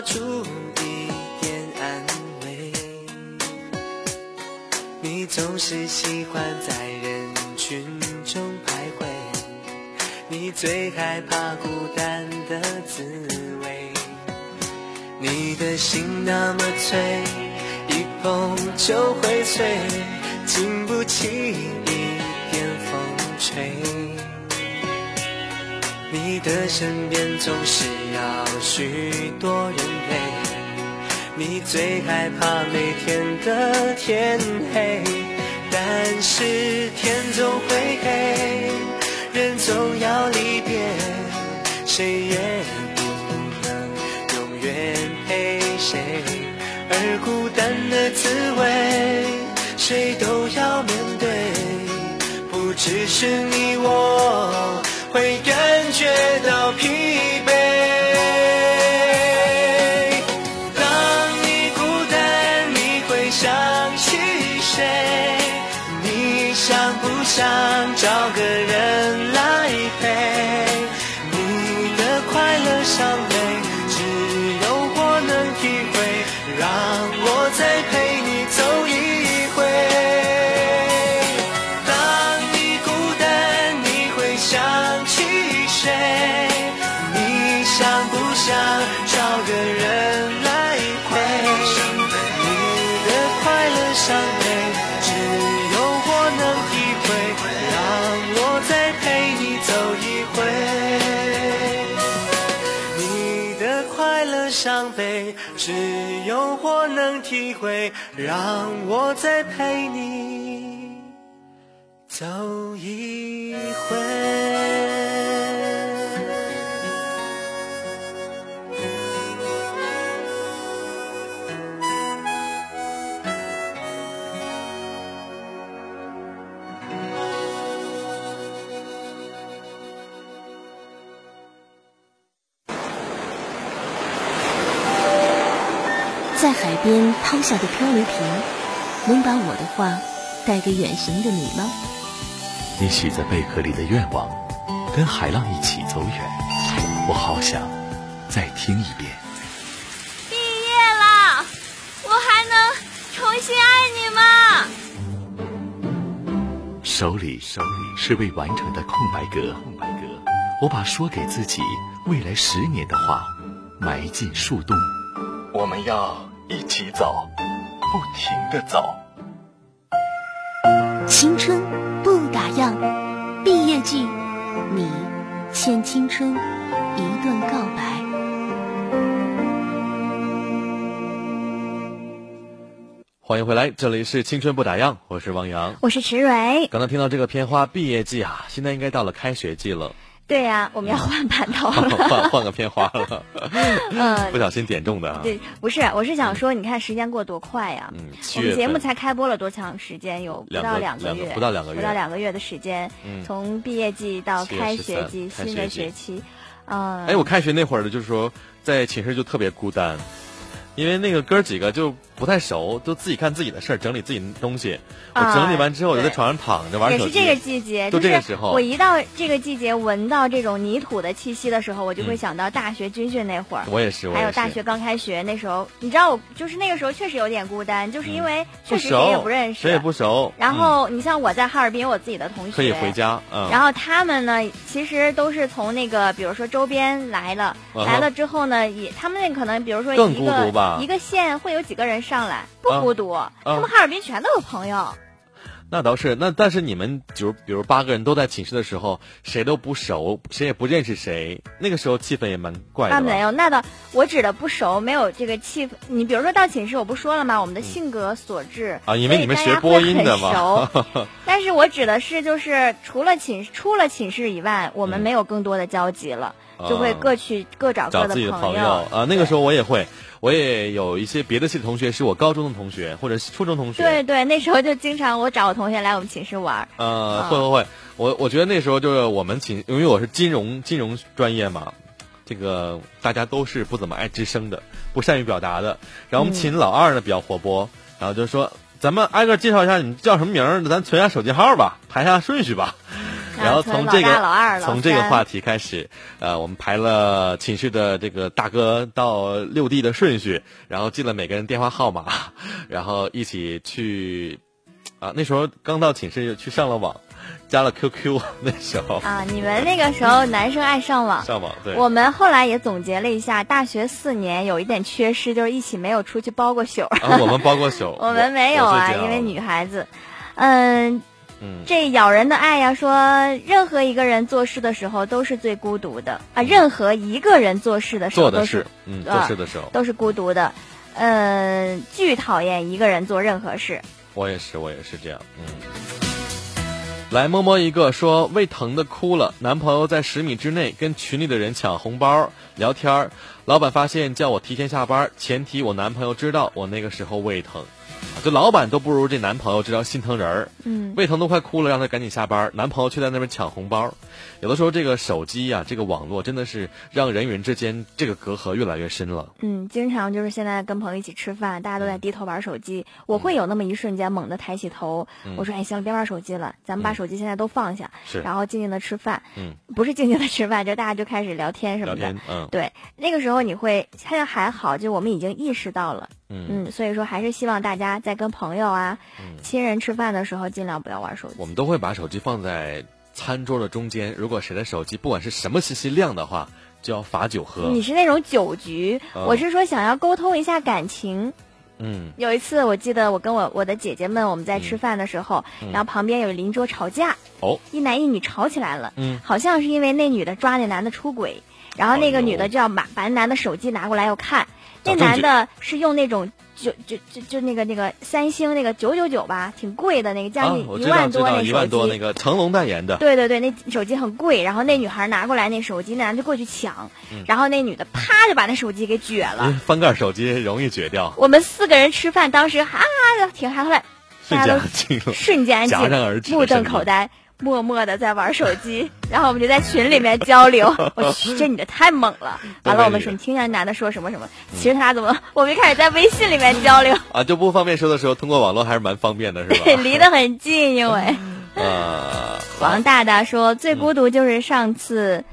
想抓住一点安慰。你总是喜欢在人群中徘徊，你最害怕孤单的滋味。你的心那么脆，一碰就会碎，经不起你的身边总是要许多人陪，你最害怕每天的天黑，但是天总会黑，人总要离别，谁也不能永远陪谁，而孤单的滋味，谁都要面对，不只是你我。会感觉到疲体会。让我再陪你走一边抛下的漂流瓶，能把我的话带给远行的你吗？你许在贝壳里的愿望，跟海浪一起走远，我好想再听一遍。毕业了，我还能重新爱你吗？手里手里是未完成的空白格，空白格，我把说给自己未来十年的话埋进树洞。我们要。一起走，不停的走。青春不打烊，毕业季，你欠青春一顿告白。欢迎回来，这里是青春不打烊，我是汪洋，我是池蕊。刚刚听到这个片花，毕业季啊，现在应该到了开学季了。对呀，我们要换盘头了，换换个片花了。嗯，不小心点中的。对，不是，我是想说，你看时间过多快呀！嗯，我们节目才开播了多长时间？有不到两个月，不到两个月，不到两个月的时间。嗯，从毕业季到开学季，新的学期。嗯，哎，我开学那会儿呢，就是说在寝室就特别孤单。因为那个哥几个就不太熟，都自己看自己的事儿，整理自己的东西。我整理完之后，我就在床上躺着玩手机。也是这个季节，就这个时候。我一到这个季节，闻到这种泥土的气息的时候，我就会想到大学军训那会儿。我也是，还有大学刚开学那时候，你知道，我就是那个时候确实有点孤单，就是因为确实谁也不认识，谁也不熟。然后你像我在哈尔滨，我自己的同学可以回家。嗯。然后他们呢，其实都是从那个，比如说周边来了，来了之后呢，也他们那可能，比如说一个一个县。会有几个人上来？不孤独，他们哈尔滨全都有朋友。那倒是，那但是你们就比如八个人都在寝室的时候，谁都不熟，谁也不认识谁，那个时候气氛也蛮怪的。那，没有，那倒我指的不熟，没有这个气氛。你比如说到寝室，我不说了吗？我们的性格所致啊，因为你们学播音的嘛。但是我指的是，就是除了寝出了寝室以外，我们没有更多的交集了，就会各去各找各的朋友啊。那个时候我也会。我也有一些别的系的同学是我高中的同学或者初中同学。对对，那时候就经常我找我同学来我们寝室玩。呃，会会会，我我觉得那时候就是我们寝，因为我是金融金融专业嘛，这个大家都是不怎么爱吱声的，不善于表达的。然后我们寝老二呢比较活泼，然后就说咱们挨个介绍一下你叫什么名儿，咱存下手机号吧，排下顺序吧。然后从这个从这个话题开始，呃，我们排了寝室的这个大哥到六弟的顺序，然后记了每个人电话号码，然后一起去，啊，那时候刚到寝室去上了网，加了 QQ 那时候啊，你们那个时候男生爱上网，上网对。我们后来也总结了一下，大学四年有一点缺失，就是一起没有出去包过宿。啊，我们包过宿，我们没有啊，因为女孩子，嗯。这咬人的爱呀，说任何一个人做事的时候都是最孤独的啊。任何一个人做事的时候都是，嗯，做事的时候都是孤独的。嗯，巨讨厌一个人做任何事。我也是，我也是这样。嗯，来摸摸一个，说胃疼的哭了。男朋友在十米之内跟群里的人抢红包聊天老板发现叫我提前下班，前提我男朋友知道我那个时候胃疼。就老板都不如这男朋友知道心疼人儿，嗯，胃疼都快哭了，让他赶紧下班，男朋友却在那边抢红包。有的时候，这个手机呀，这个网络真的是让人与人之间这个隔阂越来越深了。嗯，经常就是现在跟朋友一起吃饭，大家都在低头玩手机，我会有那么一瞬间猛地抬起头，我说：“哎，行了，别玩手机了，咱们把手机现在都放下，然后静静的吃饭。”嗯，不是静静的吃饭，就大家就开始聊天什么的。嗯，对，那个时候你会现在还好，就我们已经意识到了。嗯，所以说还是希望大家在跟朋友啊、亲人吃饭的时候，尽量不要玩手机。我们都会把手机放在餐桌的中间，如果谁的手机不管是什么信息亮的话，就要罚酒喝。你是那种酒局，我是说想要沟通一下感情。嗯，有一次我记得我跟我我的姐姐们我们在吃饭的时候，然后旁边有邻桌吵架，哦，一男一女吵起来了，嗯，好像是因为那女的抓那男的出轨，然后那个女的就要把把那男的手机拿过来要看，那男的是用那种。就就就就那个那个三星那个九九九吧，挺贵的那个将近一万多那手机，一万多那个成龙代言的。对对对，那手机很贵。然后那女孩拿过来那手机，那男就过去抢，然后那女的啪就把那手机给撅了。翻盖手机容易撅掉。我们四个人吃饭，当时哈的挺嗨，后来瞬间安静了，瞬间安静，目瞪口呆。默默的在玩手机，然后我们就在群里面交流。我去，这女的太猛了！完了，我们说你听见男的说什么什么？其实他俩怎么？我们开始在微信里面交流啊，就不方便说的时候，通过网络还是蛮方便的，是吧？对，离得很近，因为呃，王大大说最孤独就是上次，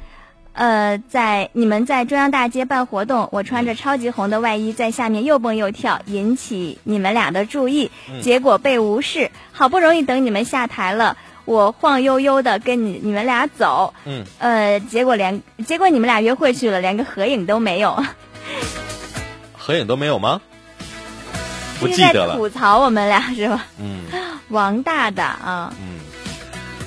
呃，在你们在中央大街办活动，我穿着超级红的外衣在下面又蹦又跳，引起你们俩的注意，结果被无视。好不容易等你们下台了。我晃悠悠的跟你你们俩走，嗯，呃，结果连结果你们俩约会去了，连个合影都没有。合影都没有吗？不记得了。吐槽我们俩是吧？嗯。王大大啊。嗯。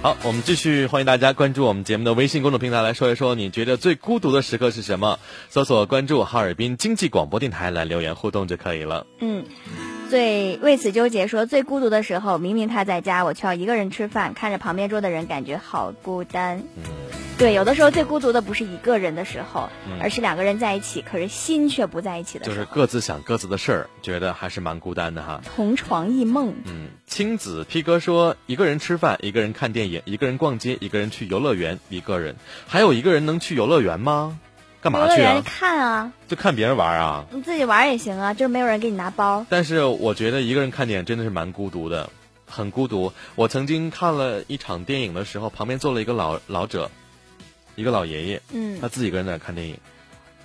好，我们继续欢迎大家关注我们节目的微信公众平台，来说一说你觉得最孤独的时刻是什么？搜索关注哈尔滨经济广播电台来留言互动就可以了。嗯。最为此纠结，说最孤独的时候，明明他在家，我却要一个人吃饭，看着旁边桌的人，感觉好孤单。对，有的时候最孤独的不是一个人的时候，而是两个人在一起，可是心却不在一起的时候。就是各自想各自的事儿，觉得还是蛮孤单的哈。同床异梦。嗯，青子 P 哥说，一个人吃饭，一个人看电影，一个人逛街，一个人去游乐园，一个人，还有一个人能去游乐园吗？干嘛去啊？看啊，就看别人玩啊。你自己玩也行啊，就是没有人给你拿包。但是我觉得一个人看电影真的是蛮孤独的，很孤独。我曾经看了一场电影的时候，旁边坐了一个老老者，一个老爷爷，嗯，他自己一个人在那看电影。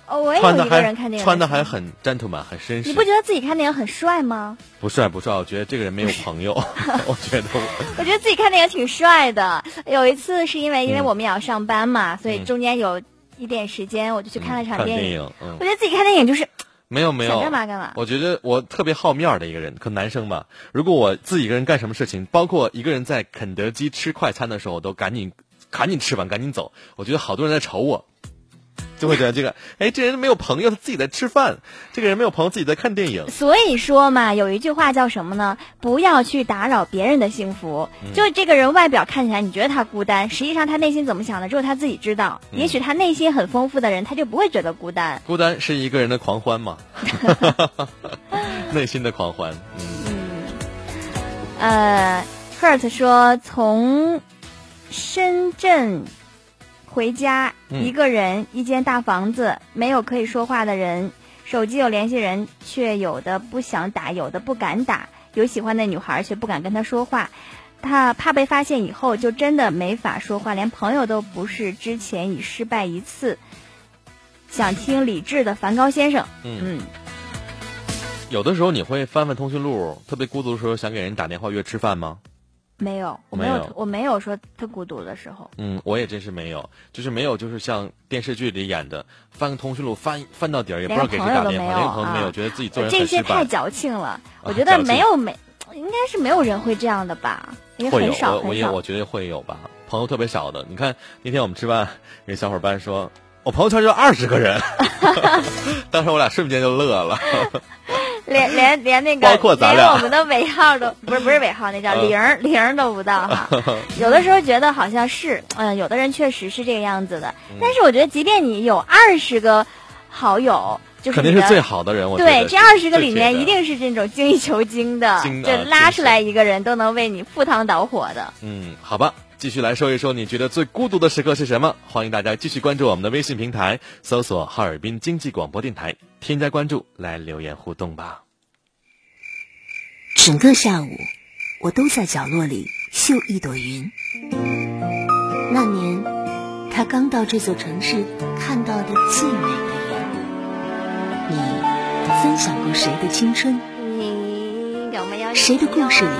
哦，我也有一个人看电影，穿的还很 gentleman，很绅士。你不觉得自己看电影很帅吗？不帅不帅，我觉得这个人没有朋友。我觉得，我觉得自己看电影挺帅的。有一次是因为因为我们也要上班嘛，所以中间有。一点时间，我就去看了场电影。我觉得自己看电影就是 没有没有想干嘛干嘛。我觉得我特别好面儿的一个人，可男生吧。如果我自己一个人干什么事情，包括一个人在肯德基吃快餐的时候，我都赶紧赶紧吃完赶紧走。我觉得好多人在瞅我。就会觉得这个，哎，这人没有朋友，他自己在吃饭；这个人没有朋友，自己在看电影。所以说嘛，有一句话叫什么呢？不要去打扰别人的幸福。就这个人外表看起来，你觉得他孤单，实际上他内心怎么想的，只有他自己知道。也许他内心很丰富的人，他就不会觉得孤单。孤单是一个人的狂欢嘛？内心的狂欢。嗯。呃，Hurt 说从深圳。回家一个人，一间大房子，没有可以说话的人，手机有联系人，却有的不想打，有的不敢打，有喜欢的女孩却不敢跟他说话，他怕被发现以后就真的没法说话，连朋友都不是，之前已失败一次。想听理智的《梵高先生》。嗯，有的时候你会翻翻通讯录，特别孤独的时候，想给人打电话约吃饭吗？没有，我没有，我没有说特孤独的时候。嗯，我也真是没有，就是没有，就是像电视剧里演的，翻个通讯录翻翻到底儿，也不知道给谁打电话，连朋友没有，觉得自己做人这些太矫情了。我觉得没有没，应该是没有人会这样的吧？也很少我也。我我觉得会有吧，朋友特别少的。你看那天我们吃饭，那小伙伴说，我朋友圈就二十个人，当时我俩瞬间就乐了。连连连那个，包括咱连我们的尾号都不是不是尾号，那叫零零都不到哈。有的时候觉得好像是，嗯，有的人确实是这个样子的。但是我觉得，即便你有二十个好友，就是肯定是最好的人。我对这二十个里面，一定是这种精益求精的，就拉出来一个人都能为你赴汤蹈火的。嗯，好吧，继续来说一说，你觉得最孤独的时刻是什么？欢迎大家继续关注我们的微信平台，搜索哈尔滨经济广播电台。添加关注，来留言互动吧。整个下午，我都在角落里绣一朵云。那年，他刚到这座城市看到的最美的云。你分享过谁的青春？你有没有？谁的故事里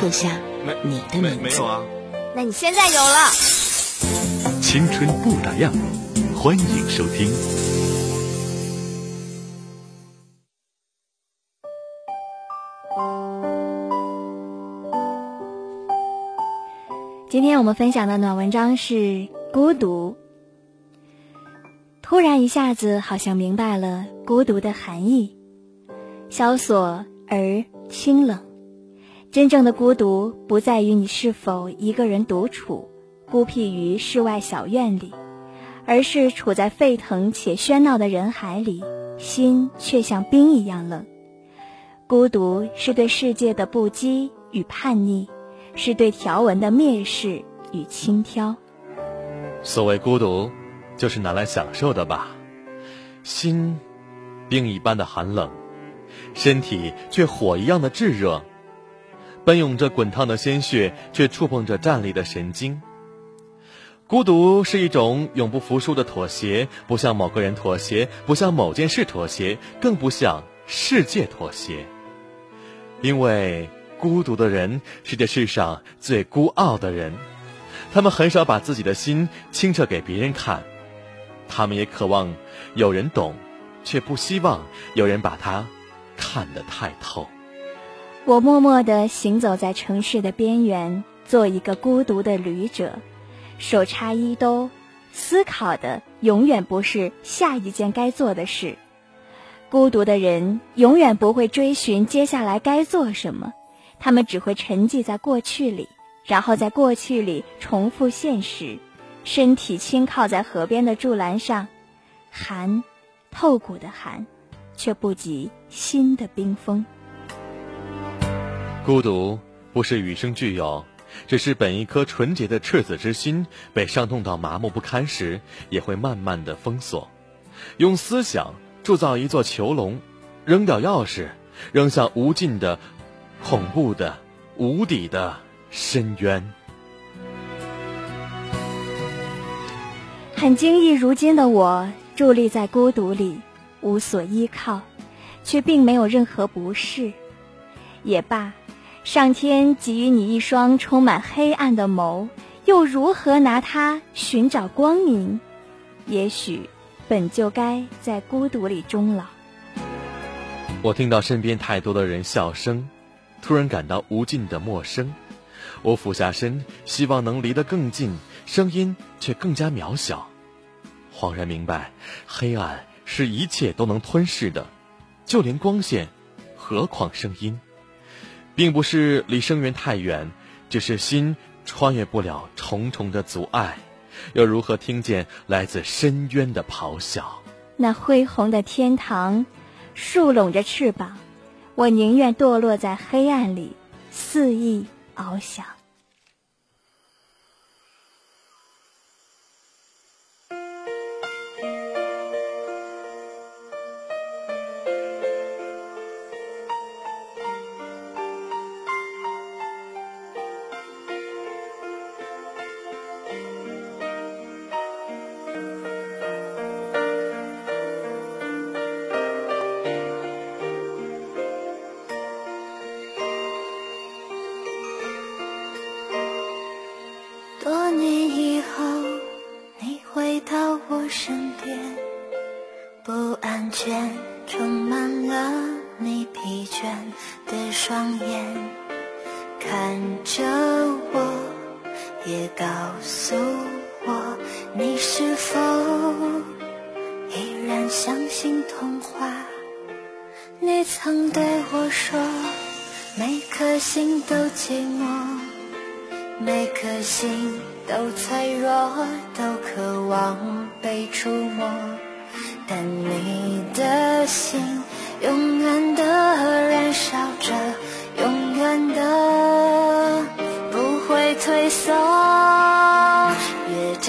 刻下你的名字？没有啊。那你现在有了。青春不打烊。欢迎收听。今天我们分享的暖文章是孤独。突然一下子，好像明白了孤独的含义，萧索而清冷。真正的孤独不在于你是否一个人独处，孤僻于世外小院里，而是处在沸腾且喧闹的人海里，心却像冰一样冷。孤独是对世界的不羁与叛逆，是对条文的蔑视与轻佻。所谓孤独，就是拿来享受的吧？心，冰一般的寒冷，身体却火一样的炙热。奔涌着滚烫的鲜血，却触碰着站立的神经。孤独是一种永不服输的妥协，不向某个人妥协，不向某件事妥协，更不向世界妥协。因为孤独的人是这世上最孤傲的人，他们很少把自己的心清澈给别人看，他们也渴望有人懂，却不希望有人把它看得太透。我默默地行走在城市的边缘，做一个孤独的旅者，手插衣兜，思考的永远不是下一件该做的事。孤独的人永远不会追寻接下来该做什么，他们只会沉寂在过去里，然后在过去里重复现实。身体轻靠在河边的柱栏上，寒，透骨的寒，却不及心的冰封。孤独不是与生俱有，只是本一颗纯洁的赤子之心被伤痛到麻木不堪时，也会慢慢的封锁。用思想铸造一座囚笼，扔掉钥匙，扔向无尽的、恐怖的、无底的深渊。很惊异，如今的我伫立在孤独里，无所依靠，却并没有任何不适。也罢。上天给予你一双充满黑暗的眸，又如何拿它寻找光明？也许本就该在孤独里终老。我听到身边太多的人笑声，突然感到无尽的陌生。我俯下身，希望能离得更近，声音却更加渺小。恍然明白，黑暗是一切都能吞噬的，就连光线，何况声音？并不是离生源太远，只是心穿越不了重重的阻碍，又如何听见来自深渊的咆哮？那恢宏的天堂，竖拢着翅膀，我宁愿堕落在黑暗里，肆意翱翔。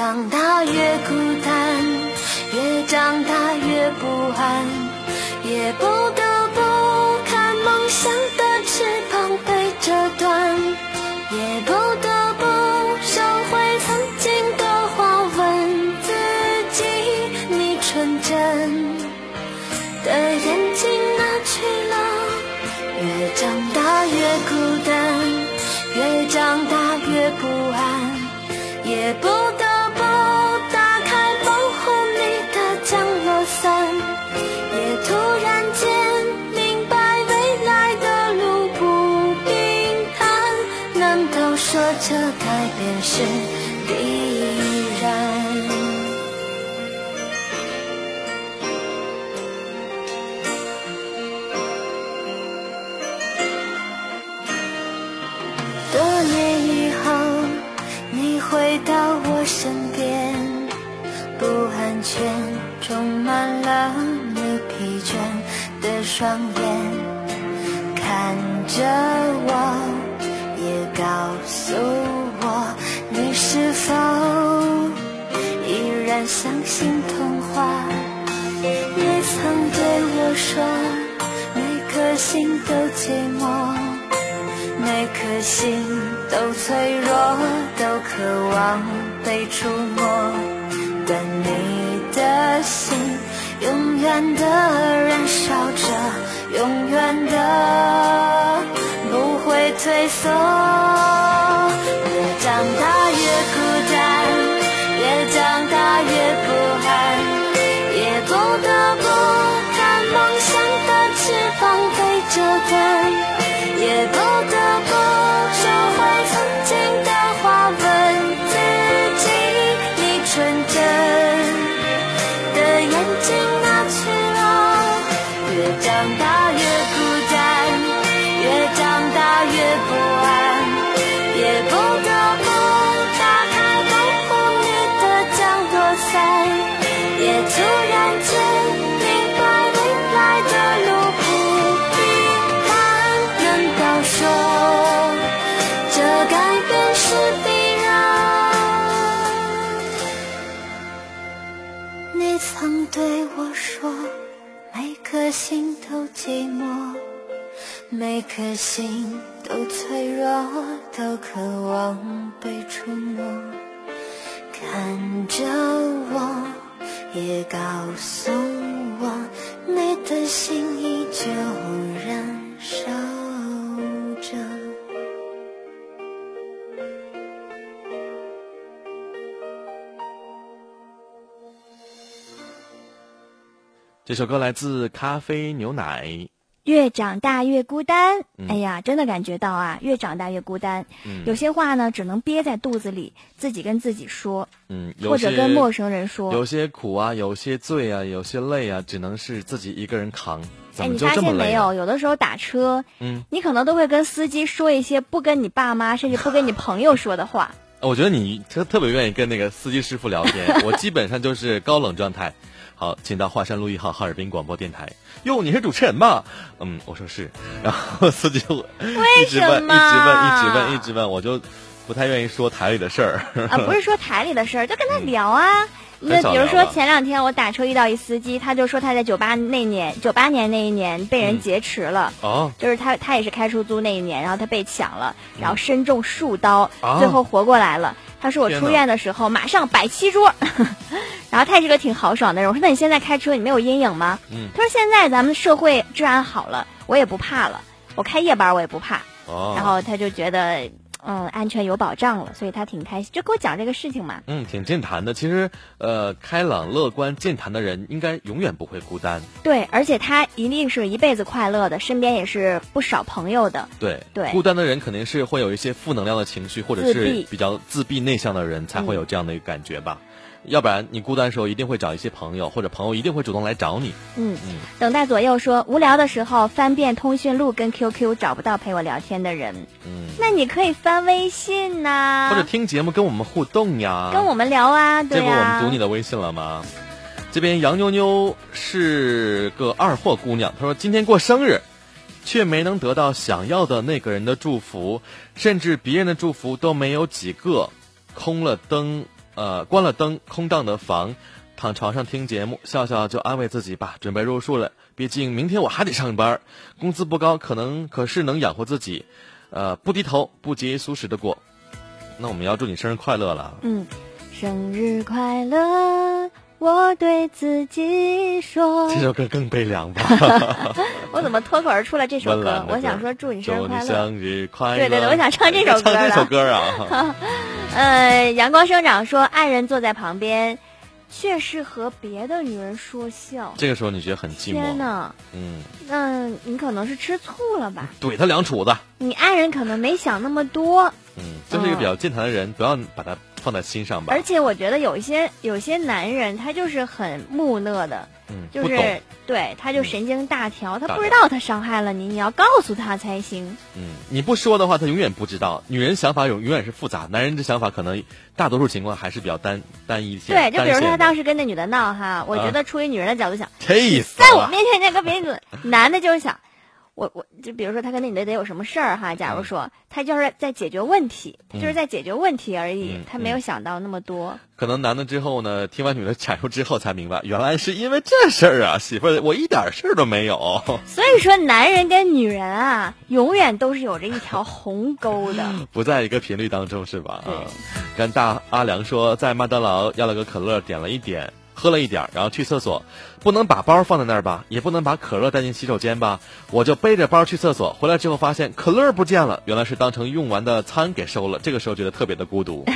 长大越孤单，越长大越不安，双眼，看着我，也告诉我，你是否依然相信童话？也曾对我说，每颗心都寂寞。每颗心都脆弱，都渴望被触摸，但你的心远的燃烧着，永远的不会退缩。越长大对我说，每颗心都寂寞，每颗心都脆弱，都渴望被触摸。看着我，也告诉我，你的心依旧燃烧这首歌来自咖啡牛奶。越长大越孤单，哎呀，真的感觉到啊，越长大越孤单。有些话呢，只能憋在肚子里，自己跟自己说。嗯，或者跟陌生人说。有些苦啊，有些醉啊，有些累啊，只能是自己一个人扛。哎，你发现没有？有的时候打车，嗯，你可能都会跟司机说一些不跟你爸妈，甚至不跟你朋友说的话。我觉得你特特别愿意跟那个司机师傅聊天，我基本上就是高冷状态。好，请到华山路一号哈尔滨广播电台。哟，你是主持人吗？嗯，我说是。然后司机就一直问，一直问，一直问，一直问，我就不太愿意说台里的事儿。啊，不是说台里的事儿，就跟他聊啊。那比如说前两天我打车遇到一司机，他就说他在九八那年，九八年那一年被人劫持了。哦。就是他，他也是开出租那一年，然后他被抢了，然后身中数刀，最后活过来了。他说我出院的时候马上摆七桌。然后他也是个挺豪爽的人。我说：“那你现在开车，你没有阴影吗？”嗯，他说：“现在咱们社会治安好了，我也不怕了。我开夜班我也不怕。”哦。然后他就觉得，嗯，安全有保障了，所以他挺开心，就给我讲这个事情嘛。嗯，挺健谈的。其实，呃，开朗、乐观、健谈的人，应该永远不会孤单。对，而且他一定是一辈子快乐的，身边也是不少朋友的。对对。孤单的人肯定是会有一些负能量的情绪，或者是比较自闭内向的人才会有这样的一个感觉吧。要不然你孤单的时候一定会找一些朋友，或者朋友一定会主动来找你。嗯嗯。等待左右说，无聊的时候翻遍通讯录跟 QQ 找不到陪我聊天的人。嗯。那你可以翻微信呐。或者听节目跟我们互动呀。跟我们聊啊，对呀。这不我们读你的微信了吗？这边杨妞妞是个二货姑娘，她说今天过生日，却没能得到想要的那个人的祝福，甚至别人的祝福都没有几个，空了灯。呃，关了灯，空荡的房，躺床上听节目，笑笑就安慰自己吧，准备入睡了。毕竟明天我还得上班，工资不高，可能可是能养活自己。呃，不低头，不节衣缩食的过。那我们要祝你生日快乐了。嗯，生日快乐。我对自己说，这首歌更悲凉吧？我怎么脱口而出了这首歌？我想说祝你生日快乐，生日快乐。对对对，我想唱这首歌。唱这首歌啊！呃，阳光生长说，爱人坐在旁边，却是和别的女人说笑。这个时候你觉得很寂寞？天呐，嗯，那你可能是吃醋了吧？怼他两杵子。你爱人可能没想那么多。嗯，就是一个比较健谈的人，不要把他放在心上吧。而且我觉得有一些有些男人他就是很木讷的，嗯，就是对他就神经大条，他不知道他伤害了你，你要告诉他才行。嗯，你不说的话，他永远不知道。女人想法永永远是复杂，男人的想法可能大多数情况还是比较单单一些。对，就比如说他当时跟那女的闹哈，我觉得出于女人的角度想，气死在我面前那个别女，男的就是想。我我就比如说他跟那女的得有什么事儿哈，假如说他就是在解决问题，他就是在解决问题而已，他没有想到那么多。可能男的之后呢，听完女的阐述之后才明白，原来是因为这事儿啊，媳妇儿，我一点事儿都没有。所以说，男人跟女人啊，永远都是有着一条鸿沟的，不在一个频率当中，是吧？对。跟大阿良说，在麦当劳要了个可乐，点了一点。喝了一点，然后去厕所，不能把包放在那儿吧，也不能把可乐带进洗手间吧，我就背着包去厕所，回来之后发现可乐不见了，原来是当成用完的餐给收了。这个时候觉得特别的孤独。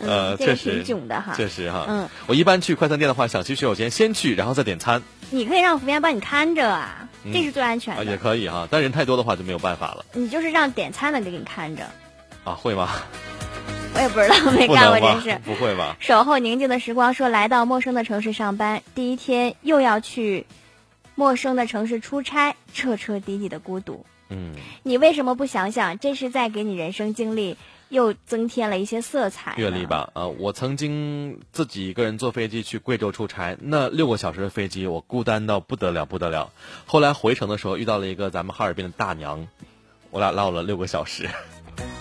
呃，确实，确实哈。嗯，我一般去快餐店的话，想去洗手间先去，然后再点餐。你可以让服务员帮你看着啊，这是最安全的。也可以哈，但人太多的话就没有办法了。你就是让点餐的给你看着。啊，会吗？我也不知道，没干过这事。不会吧？守候宁静的时光说，来到陌生的城市上班，第一天又要去陌生的城市出差，彻彻底底的孤独。嗯，你为什么不想想，这是在给你人生经历又增添了一些色彩？阅历吧。啊，我曾经自己一个人坐飞机去贵州出差，那六个小时的飞机，我孤单到不得了，不得了。后来回程的时候遇到了一个咱们哈尔滨的大娘，我俩唠了六个小时。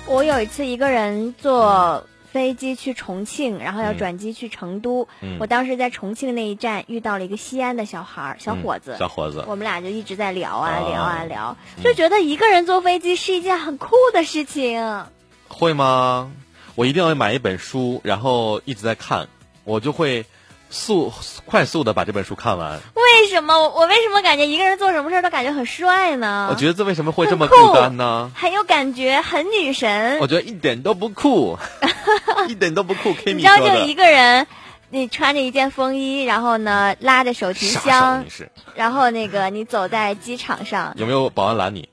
我有一次一个人坐飞机去重庆，然后要转机去成都。我当时在重庆那一站遇到了一个西安的小孩儿，小伙子。小伙子。我们俩就一直在聊啊聊啊聊，就觉得一个人坐飞机是一件很酷的事情。会吗？我一定要买一本书，然后一直在看，我就会。速快速的把这本书看完。为什么我为什么感觉一个人做什么事儿都感觉很帅呢？我觉得这为什么会这么孤单呢？很有感觉，很女神。我觉得一点都不酷，一点都不酷。你知道，就一个人，你穿着一件风衣，然后呢拉着手提箱，然后那个你走在机场上，有没有保安拦你？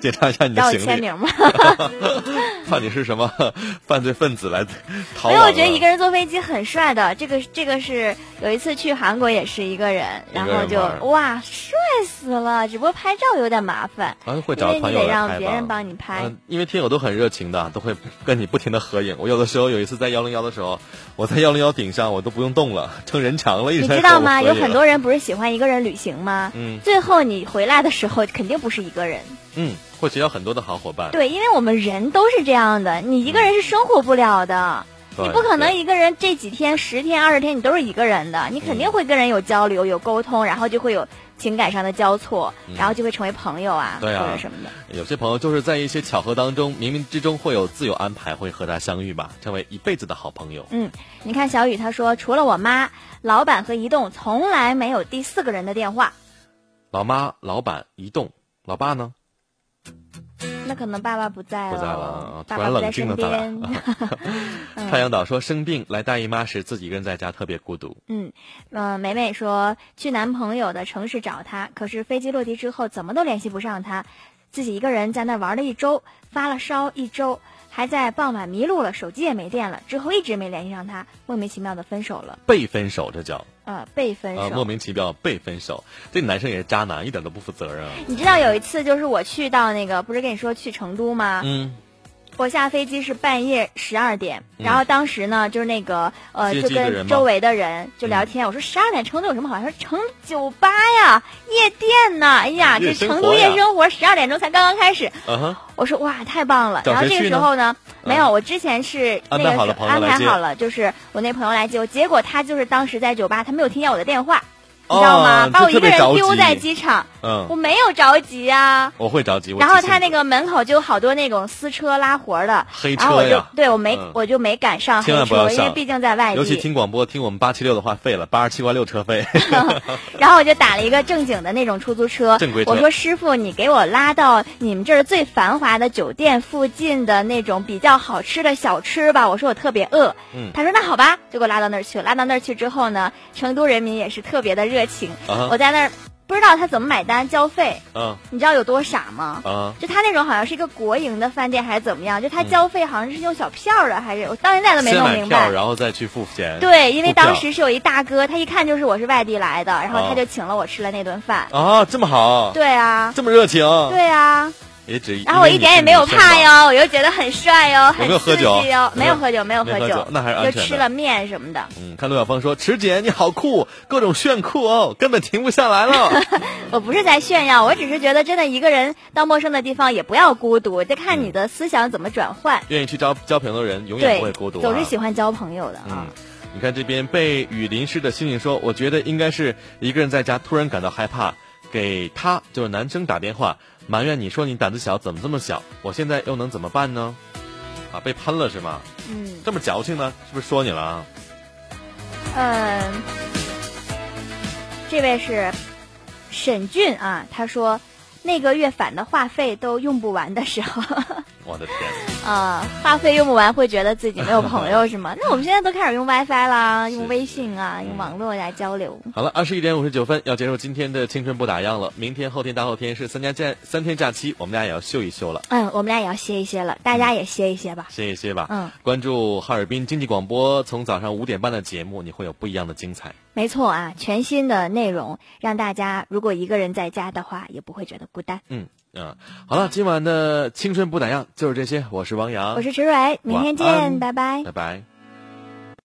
检查一下你的行李。签名吗？怕你是什么 犯罪分子来 逃？没有我觉得一个人坐飞机很帅的。这个这个是有一次去韩国也是一个人，然后就哇帅死了。只不过拍照有点麻烦，会找朋友得让别人帮你拍。因为听友都很热情的，都会跟你不停的合影。我有的时候有一次在幺零幺的时候，我在幺零幺顶上，我都不用动了，成人墙了。你知道吗？有很多人不是喜欢一个人旅行吗？嗯。最后你回来的时候，肯定不是一个人。嗯。会结交很多的好伙伴。对，因为我们人都是这样的，你一个人是生活不了的，你不可能一个人这几天、十天、二十天你都是一个人的，你肯定会跟人有交流、有沟通，然后就会有情感上的交错，然后就会成为朋友啊，或者什么的。有些朋友就是在一些巧合当中，冥冥之中会有自有安排，会和他相遇吧，成为一辈子的好朋友。嗯，你看小雨他说，除了我妈，老板和移动从来没有第四个人的电话。老妈、老板、移动，老爸呢？那可能爸爸不在了，不在了，突然冷静了他俩。太阳岛说生病来大姨妈时，自己一个人在家特别孤独。嗯，呃，美美说去男朋友的城市找他，可是飞机落地之后怎么都联系不上他，自己一个人在那玩了一周，发了烧一周，还在傍晚迷路了，手机也没电了，之后一直没联系上他，莫名其妙的分手了。被分手，这叫。呃，被分手，莫名其妙被分手，这男生也是渣男，一点都不负责任。你知道有一次，就是我去到那个，不是跟你说去成都吗？嗯。我下飞机是半夜十二点，然后当时呢，就是那个呃，就跟周围的人就聊天。我说十二点成都有什么好？他说成酒吧呀，夜店呢。哎呀，这成都夜生活十二点钟才刚刚开始。我说哇，太棒了。然后这个时候呢，没有，我之前是那个安排好了，就是我那朋友来接我。结果他就是当时在酒吧，他没有听见我的电话。你知道吗？把我一个人丢在机场，嗯，我没有着急啊。我会着急。然后他那个门口就有好多那种私车拉活的，黑车然后我就对我没我就没赶上黑车，因为毕竟在外地。尤其听广播听我们八七六的话，费了八十七块六车费。然后我就打了一个正经的那种出租车，正规车。我说师傅，你给我拉到你们这儿最繁华的酒店附近的那种比较好吃的小吃吧。我说我特别饿。嗯。他说那好吧，就给我拉到那儿去。拉到那儿去之后呢，成都人民也是特别的热情。我在那儿不知道他怎么买单交费。嗯，你知道有多傻吗？啊，就他那种好像是一个国营的饭店还是怎么样？就他交费好像是用小票的，还是我到现在都没弄明白。然后再去付钱。对，因为当时是有一大哥，他一看就是我是外地来的，然后他就请了我吃了那顿饭。啊，这么好。对啊。这么热情。对啊。也只然后我一点也没有怕哟，我又觉得很帅哟，很刺激哟，没有喝酒，没有喝酒，那还是就吃了面什么的。嗯，看陆小峰说：“池姐你好酷，各种炫酷哦，根本停不下来了。”我不是在炫耀，我只是觉得真的一个人到陌生的地方也不要孤独，得看你的思想怎么转换。愿意去交交朋友的人永远不会孤独，总是喜欢交朋友的啊。你看这边被雨淋湿的星星说：“我觉得应该是一个人在家突然感到害怕，给他就是男生打电话。”埋怨你说你胆子小，怎么这么小？我现在又能怎么办呢？啊，被喷了是吗？嗯。这么矫情呢？是不是说你了？嗯，这位是沈俊啊，他说那个月返的话费都用不完的时候。我的天！啊，话费用不完会觉得自己没有朋友是吗？那我们现在都开始用 WiFi 啦，用微信啊，用网络来交流。好了，二十一点五十九分要结束今天的青春不打烊了。明天、后天、大后天是三家假三天假期，我们俩也要休一休了。嗯，我们俩也要歇一歇了，大家也歇一歇吧。歇一歇吧。嗯，关注哈尔滨经济广播，从早上五点半的节目，你会有不一样的精彩。没错啊，全新的内容，让大家如果一个人在家的话，也不会觉得孤单。嗯。嗯，好了，今晚的青春不打烊就是这些。我是王洋，我是池蕊，明天见，拜拜，拜拜。